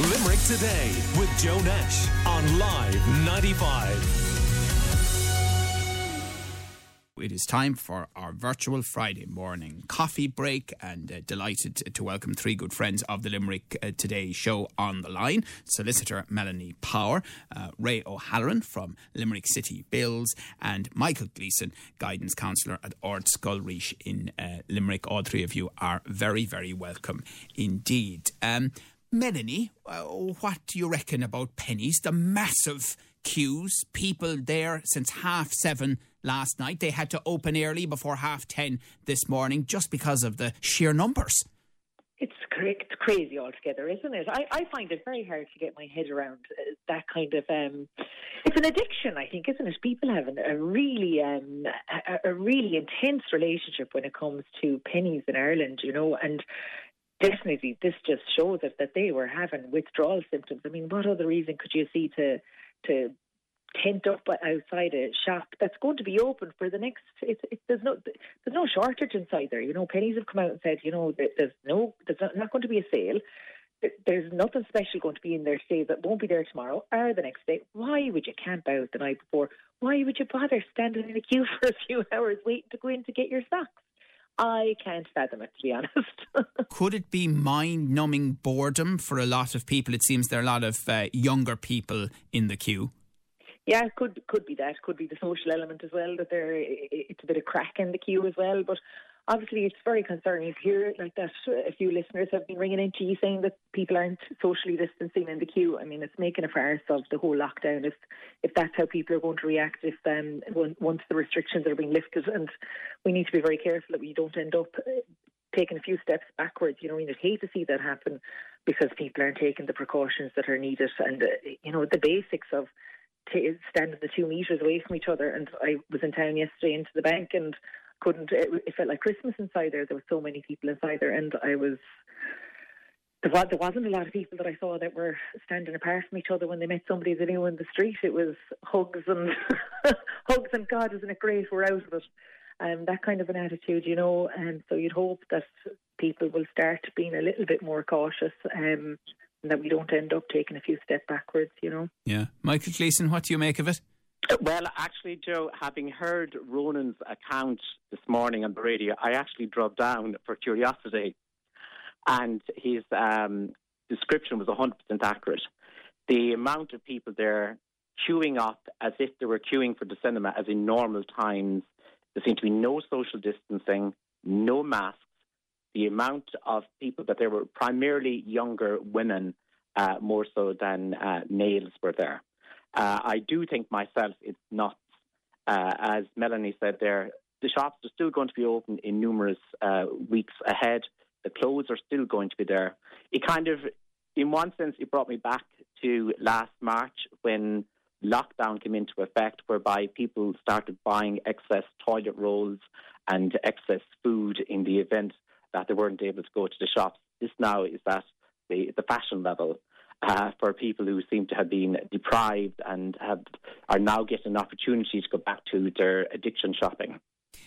Limerick Today with Joe Nash on Live 95. It is time for our virtual Friday morning coffee break, and uh, delighted to welcome three good friends of the Limerick uh, Today show on the line solicitor Melanie Power, uh, Ray O'Halloran from Limerick City Bills, and Michael Gleeson, guidance counsellor at Ardscoil Rís in uh, Limerick. All three of you are very, very welcome indeed. Um, Melanie, uh, what do you reckon about Penneys? The massive queues, people there since half seven last night. They had to open early before half ten this morning just because of the sheer numbers. It's, crazy altogether, isn't it? I, I find it very hard to get my head around uh, that kind of. Um, it's an addiction, I think, isn't it? People have an, a really, um, a, a really intense relationship when it comes to Penneys in Ireland, you know, and definitely this just shows us that they were having withdrawal symptoms. I mean, what other reason could you see to to tent up outside a shop that's going to be open for the next? It's, it, there's no there's no shortage inside there. You know, Penneys have come out and said, you know, there's no there's not, not going to be a sale. There's nothing special going to be in there today that won't be there tomorrow or the next day. Why would you camp out the night before? Why would you bother standing in a queue for a few hours waiting to go in to get your snacks? I can't fathom it, to be honest. Could it be mind numbing boredom for a lot of people? It seems there are a lot of uh, younger people in the queue. Yeah, could could be that. Could be the social element as well. That there, it's a bit of crack in the queue as well. But obviously it's very concerning to hear like that. A few listeners have been ringing into you saying that people aren't socially distancing in the queue. I mean, it's making a farce of the whole lockdown. If if that's how people are going to react, if um, once the restrictions are being lifted, and we need to be very careful that we don't end up uh, taking a few steps backwards. You know, we'd hate to see that happen because people aren't taking the precautions that are needed, and uh, you know the basics of standing the two meters away from each other. And I was in town yesterday into the bank and couldn't. It, it felt like Christmas inside there. There were so many people inside there, and I was. There, was, there wasn't a lot of people that I saw that were standing apart from each other when they met somebody they knew in the street. It was hugs and hugs and God, isn't it great? We're out of it. Um, that kind of an attitude, you know. And so you'd hope that people will start being a little bit more cautious. Um, and that we don't end up taking a few steps backwards, you know. Yeah. Michael Gleason, what do you make of it? Well, actually, Joe, having heard Ronan's account this morning on the radio, I actually drove down for curiosity, and his um, description was 100% accurate. The amount of people there queuing up as if they were queuing for the cinema as in normal times, there seemed to be no social distancing, no masks. The amount of people that there were primarily younger women, uh, more so than uh, males, were there. Uh, I do think myself it's not, uh, as Melanie said there, the shops are still going to be open in numerous uh, weeks ahead. The clothes are still going to be there. It kind of, in one sense, it brought me back to last March when lockdown came into effect, whereby people started buying excess toilet rolls and excess food in the event that they weren't able to go to the shops. This now is at the, the fashion level uh, for people who seem to have been deprived and have are now getting an opportunity to go back to their addiction shopping.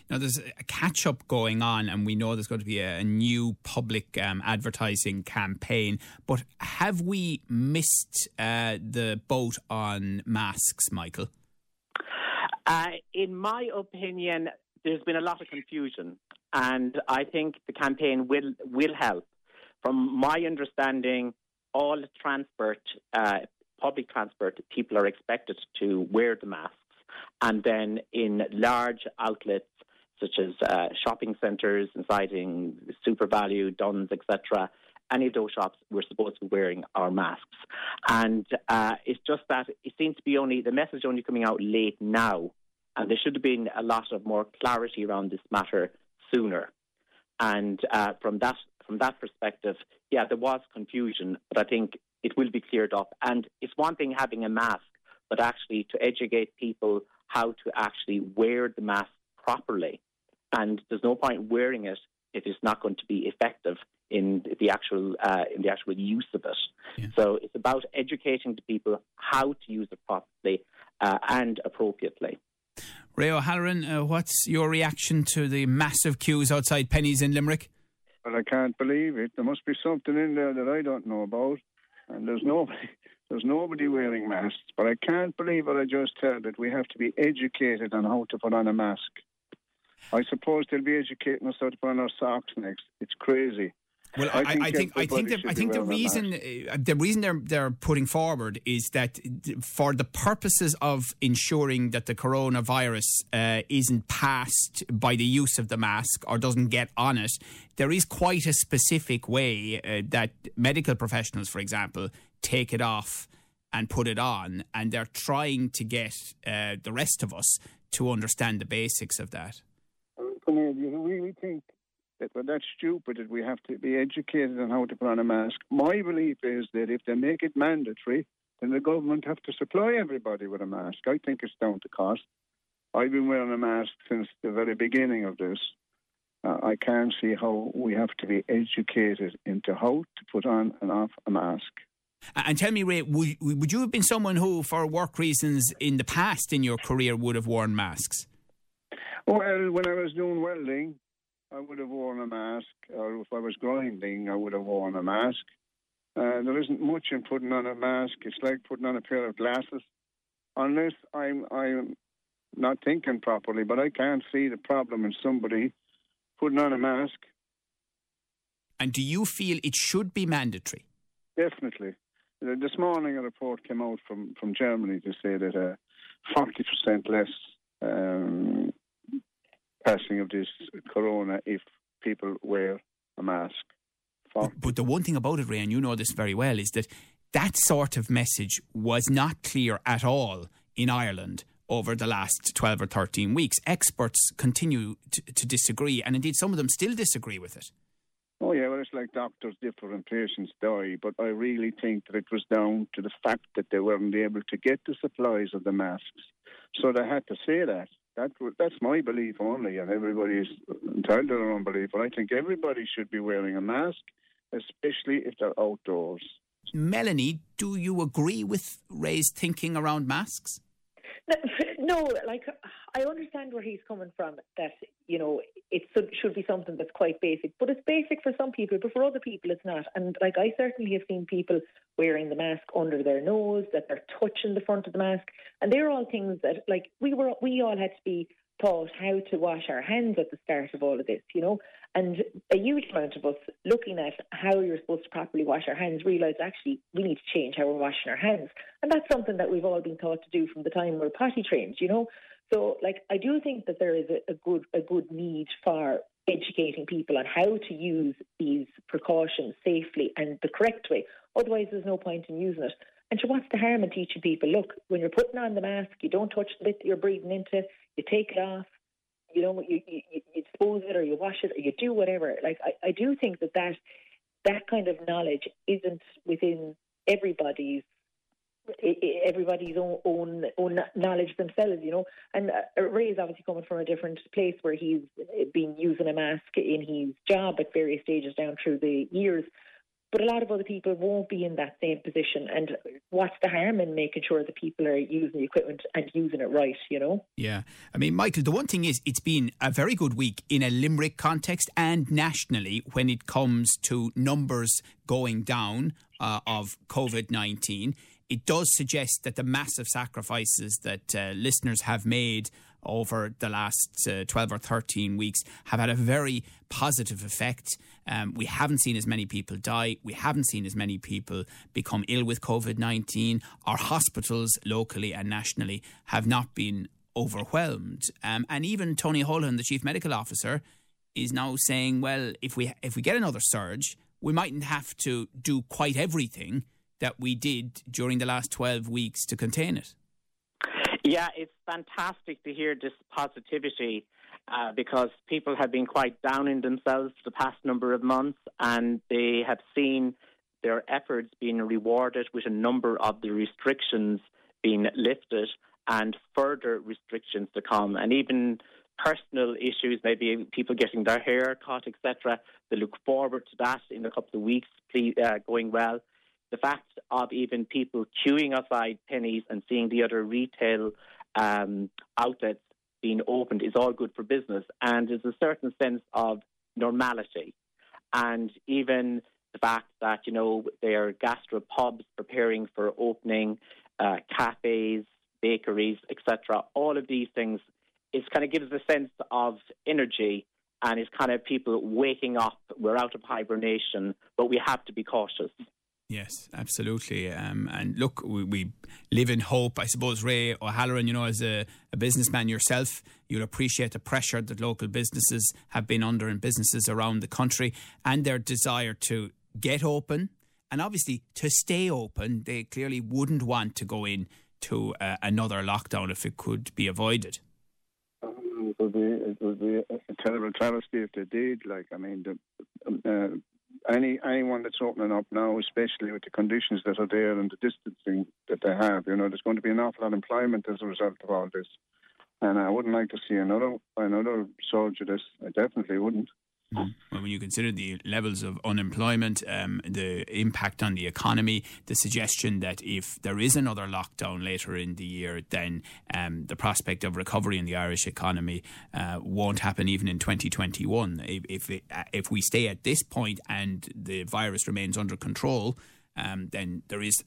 Now, there's a catch up going on, and we know there's going to be a, a new public um, advertising campaign. But have we missed uh, the boat on masks, Michael? Uh, in my opinion, there's been a lot of confusion, and I think the campaign will will help. From my understanding, all transport, uh, public transport, people are expected to wear the masks. And then in large outlets such as uh, shopping centres, inciting SuperValu, Dunnes, etc., any of those shops, we're supposed to be wearing our masks. And uh, it's just that it seems to be only the message only coming out late now, and there should have been a lot of more clarity around this matter sooner. And uh, from that from that perspective, yeah, there was confusion, but I think it will be cleared up. And it's one thing having a mask, but actually to educate people how to actually wear the mask properly. And there's no point wearing it if it's not going to be effective in the actual uh, in the actual use of it. Yeah. So it's about educating the people how to use it properly uh, and appropriately. Ray O'Halloran, uh, what's your reaction to the massive queues outside Penneys in Limerick? But I can't believe it. There must be something in there that I don't know about. and there's nobody. There's nobody wearing masks, but I can't believe what I just heard that we have to be educated on how to put on a mask. I suppose they'll be educating us how to put on our socks next. It's crazy. Well, I, I think I think the, I think the reason uh, the reason they're they're putting forward is that for the purposes of ensuring that the coronavirus uh, isn't passed by the use of the mask or doesn't get on it, there is quite a specific way uh, that medical professionals, for example, take it off and put it on, and they're trying to get uh, the rest of us to understand the basics of that. You really think that we're that stupid that we have to be educated on how to put on a mask. My belief is that if they make it mandatory, then the government have to supply everybody with a mask. I think it's down to cost. I've been wearing a mask since the very beginning of this. Uh, I can't see how we have to be educated into how to put on and off a mask. And tell me, Ray, would, would you have been someone who, for work reasons in the past in your career, would have worn masks? Well, when I was doing welding, I would have worn a mask, or if I was grinding, I would have worn a mask. Uh, there isn't much in putting on a mask. It's like putting on a pair of glasses. Unless I'm I'm not thinking properly, but I can't see the problem in somebody putting on a mask. And do you feel it should be mandatory? Definitely. This morning, a report came out from, from Germany to say that uh, 40% less um, passing of this corona if people wear a mask. But, but, the one thing about it, Ray, and you know this very well, is that that sort of message was not clear at all in Ireland over the last 12 or 13 weeks. Experts continue to, to disagree, and indeed some of them still disagree with it. Oh, yeah, well, it's like doctors differ and patients die, but I really think that it was down to the fact that they weren't able to get the supplies of the masks. So they had to say that. That that's my belief only, and everybody's entitled to their own belief. But I think everybody should be wearing a mask, especially if they're outdoors. Melanie, do you agree with Ray's thinking around masks? No, like I understand where he's coming from. That you know it should be something that's quite basic, but it's basic for some people, but for other people it's not. And like I certainly have seen people wearing the mask under their nose, that they're touching the front of the mask, and they're all things that like we were we all had to be taught how to wash our hands at the start of all of this, you know. And a huge amount of us looking at how you're supposed to properly wash our hands realise actually we need to change how we're washing our hands. And that's something that we've all been taught to do from the time we're potty trained, you know. So, like, I do think that there is a, a good a good need for educating people on how to use these precautions safely and the correct way. Otherwise, there's no point in using it. And so, what's the harm in teaching people? Look, when you're putting on the mask, you don't touch the bit that you're breathing into. You take it off. You know, you, you, you dispose it or you wash it or you do whatever. Like, I, I do think that, that that kind of knowledge isn't within everybody's everybody's own, own own knowledge themselves, you know. And uh, Ray is obviously coming from a different place where he's been using a mask in his job at various stages down through the years. But a lot of other people won't be in that same position. And what's the harm in making sure that people are using the equipment and using it right, you know? Yeah. I mean, Michael, the one thing is, it's been a very good week in a Limerick context and nationally when it comes to numbers going down uh, of COVID 19 it does suggest that the massive sacrifices that uh, listeners have made over the last uh, 12 or 13 weeks have had a very positive effect. Um, we haven't seen as many people die. We haven't seen as many people become ill with COVID 19. Our hospitals, locally and nationally, have not been overwhelmed. Um, and even Tony Holohan, the chief medical officer, is now saying, well, if we, if we get another surge, we mightn't have to do quite everything that we did during the last 12 weeks to contain it. Yeah, it's fantastic to hear this positivity uh, because people have been quite down in themselves the past number of months and they have seen their efforts being rewarded with a number of the restrictions being lifted and further restrictions to come. And even personal issues, maybe people getting their hair cut, etc. They look forward to that in a couple of weeks, please, uh, going well the fact of even people queuing outside Penneys and seeing the other retail um, outlets being opened is all good for business. And there's a certain sense of normality. And even the fact that, you know, there are gastropubs preparing for opening, uh, cafes, bakeries, etc. All of these things is kind of gives a sense of energy and it's kind of people waking up. We're out of hibernation, but we have to be cautious. Yes, absolutely. Um, and look, we, we, live in hope. I suppose, Ray O'Halloran, you know, as a, a, businessman yourself, you'll appreciate the pressure that local businesses have been under and businesses around the country and their desire to get open and obviously to stay open. They clearly wouldn't want to go in to uh, another lockdown if it could be avoided. It would be it would be a terrible travesty if they did. Like I mean, the, um, uh, any anyone that's opening up now, especially with the conditions that are there and the distancing that they have, you know, there's going to be an awful lot of employment as a result of all this. And I wouldn't like to see another another surge of this. I definitely wouldn't. Mm. Well, when you consider the levels of unemployment, um, the impact on the economy, the suggestion that if there is another lockdown later in the year, then um, the prospect of recovery in the Irish economy uh, won't happen even in 2021. If if, it, uh, if we stay at this point and the virus remains under control, um, then there is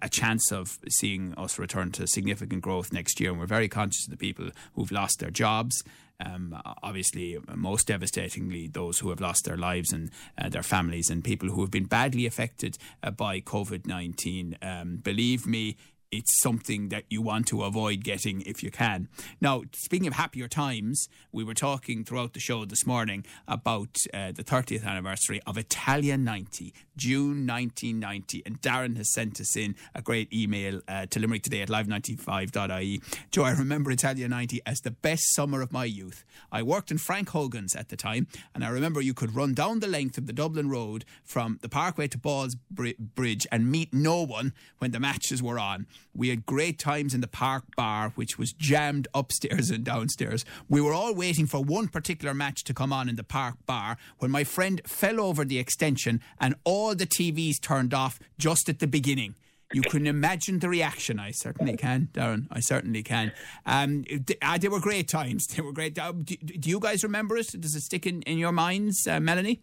a chance of seeing us return to significant growth next year. And we're very conscious of the people who've lost their jobs. Um, obviously, most devastatingly, those who have lost their lives and uh, their families, and people who have been badly affected uh, by COVID 19. Um, believe me, it's something that you want to avoid getting if you can. Now, speaking of happier times, we were talking throughout the show this morning about uh, the 30th anniversary of Italia 90, June 1990. And Darren has sent us in a great email uh, to Limerick today at live95.ie. Joe, I remember Italia 90 as the best summer of my youth. I worked in Frank Hogan's at the time, and I remember you could run down the length of the Dublin Road from the Parkway to Balls Bridge and meet no one when the matches were on. We had great times in the park bar, which was jammed upstairs and downstairs. We were all waiting for one particular match to come on in the park bar when my friend fell over the extension and all the TVs turned off just at the beginning. You can imagine the reaction. I certainly can, Darren. I certainly can. Um, they, uh, they were great times. They were great. Uh, do, do, you guys remember it? Does it stick in, in your minds, uh, Melanie?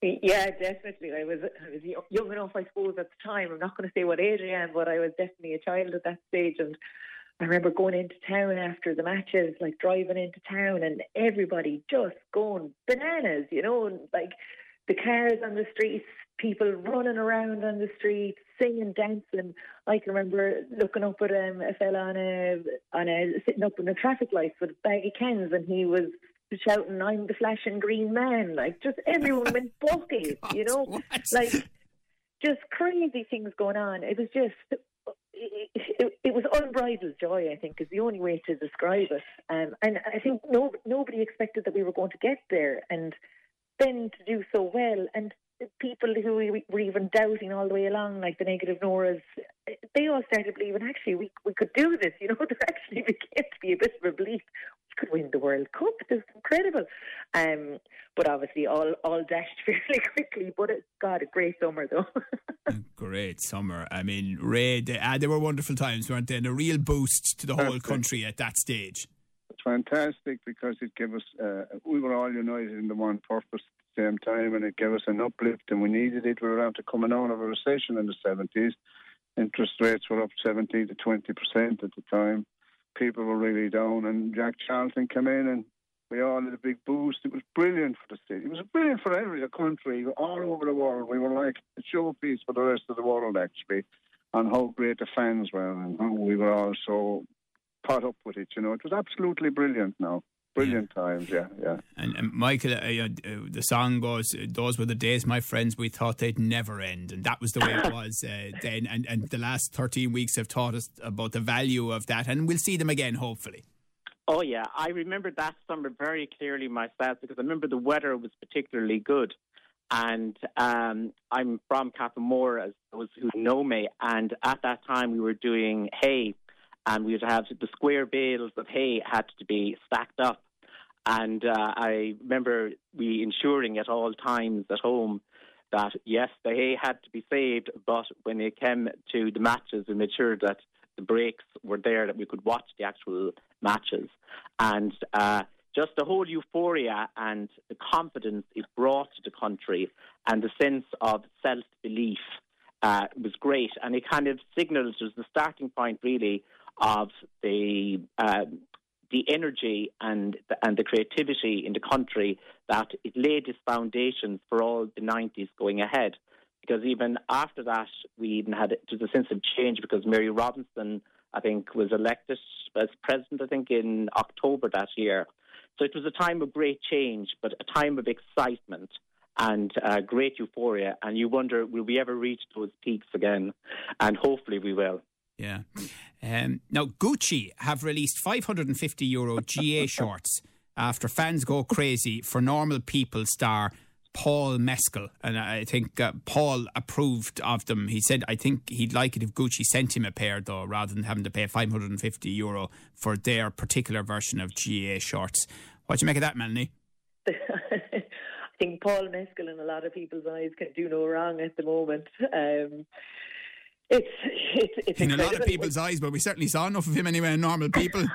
Yeah, definitely. I was I was young enough, I suppose, at the time. I'm not going to say what age I am, but I was definitely a child at that stage. And I remember going into town after the matches, like driving into town, and everybody just going bananas. You know, like the cars on the streets, people running around on the streets, singing, dancing. I can remember looking up at um, a fella on a on a sitting up in the traffic lights with a bag of cans, and he was shouting, "I'm the flashing green man!" Like just everyone went bucky, you know, what? like just crazy things going on. It was just. It, it, it, was unbridled joy, I think, is the only way to describe it. Um, and I think no, nobody expected that we were going to get there, and then to do so well. And people who we were even doubting all the way along, like the negative Noras, they all started believing actually we we could do this. You know, there actually began to be a bit of a belief we could win the World Cup. This is incredible. Um, but obviously, all all dashed fairly quickly. But it got a great summer though. great summer. I mean, Ray, they, uh, they were wonderful times, weren't they? And a real boost to the whole country at that stage fantastic because it gave us, uh, we were all united in the one purpose at the same time, and it gave us an uplift, and we needed it. We were after coming out of a recession in the 70s. Interest rates were up 17 to 20 percent at the time. People were really down, and Jack Charlton came in, and we all had a big boost. It was brilliant for the city. It was brilliant for every country, all over the world. We were like a showpiece for the rest of the world, actually, on how great the fans were and how we were all so caught up with it. You know, it was absolutely brilliant now. Brilliant yeah. times, yeah, yeah. And, and Michael, uh, uh, the song goes, "Those were the days, my friends. We thought they'd never end," and that was the way it was uh, then. And and the last thirteen weeks have taught us about the value of that, and we'll see them again, hopefully. Oh yeah, I remember that summer very clearly myself because I remember the weather was particularly good, and um, I'm from Cappamore, as those who know me, and at that time we were doing hay and we would have the square bales of hay had to be stacked up. And uh, I remember we ensuring at all times at home that yes, the hay had to be saved, but when it came to the matches, we made sure that the breaks were there that we could watch the actual matches. And uh, just the whole euphoria and the confidence it brought to the country and the sense of self belief uh, was great. And it kind of signals was the starting point, really, of the. Um, the energy and the, and the creativity in the country that it laid its foundations for all the 90s going ahead. Because even after that, we even had there's a sense of change because Mary Robinson, I think, was elected as president, I think, in October that year. So it was a time of great change, but a time of excitement and uh, great euphoria. And you wonder, will we ever reach those peaks again? And hopefully we will. Yeah. Um, now, Gucci have released 550 euro GAA shorts after fans go crazy for normal people star Paul Mescal. And I think uh, Paul approved of them. He said, I think he'd like it if Gucci sent him a pair, though, rather than having to pay 550 euro for their particular version of GAA shorts. What do you make of that, Melanie? I think Paul Mescal in a lot of people's eyes can do no wrong at the moment. Um, it's it's, it's in a lot of people's eyes, but we certainly saw enough of him anyway. Normal people.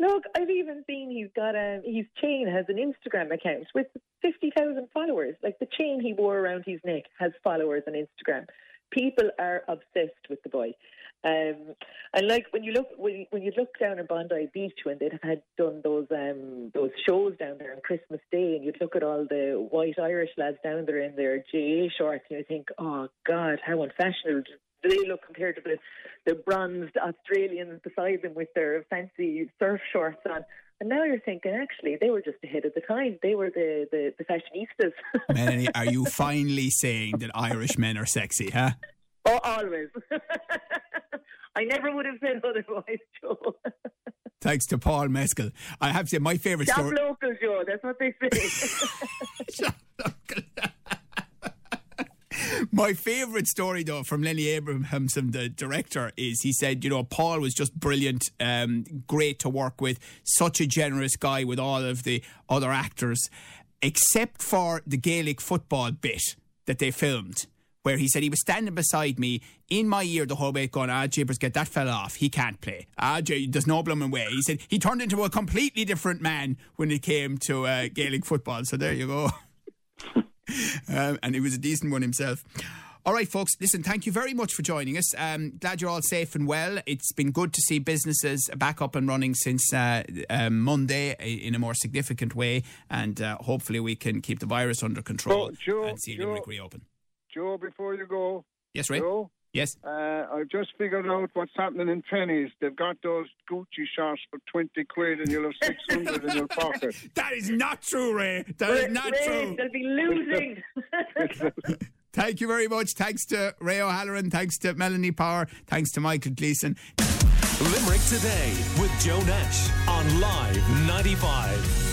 Look, I've even seen he's got a his chain has an Instagram account with fifty thousand followers. Like the chain he wore around his neck has followers on Instagram. People are obsessed with the boy. Um, and like when you look when when you look down at Bondi Beach when they'd have had done those um, those shows down there on Christmas Day, and you'd look at all the white Irish lads down there in their GAA shorts, and you think, oh God, how unfashionable they look compared to the the bronzed Australians beside them with their fancy surf shorts on? And now you're thinking, actually, they were just ahead of the time. They were the, the, the fashionistas. Melanie, are you finally saying that Irish men are sexy, huh? Oh, always. I never would have said otherwise, Joe. Thanks to Paul Mescal. I have to say, my favourite Shop story. local, Joe. That's what they say. Shop local. My favourite story, though, from Lenny Abrahamson, the director, is he said, you know, Paul was just brilliant, um, great to work with, such a generous guy with all of the other actors, except for the Gaelic football bit that they filmed where he said he was standing beside me in my ear the whole way going, ah, Jibbers, get that fella off. He can't play. Ah, J- there's no blooming way. He said he turned into a completely different man when it came to uh, Gaelic football. So there you go. um, and he was a decent one himself. All right, folks, listen, thank you very much for joining us. Um, glad you're all safe and well. It's been good to see businesses back up and running since uh, um, Monday in a more significant way, and uh, hopefully we can keep the virus under control Oh, Joe, and see Joe. Limerick reopen. Joe, before you go, Yes, Ray? Joe, Yes. uh, I've just figured out what's happening in Penneys. They've got those Gucci shorts for 20 quid and you'll have 600 in your pocket. That is not true, Ray. That is not Ray, true. They'll be losing. Thank you very much. Thanks to Ray O'Halloran. Thanks to Melanie Power. Thanks to Michael Gleason. Limerick Today with Joe Nash on Live 95.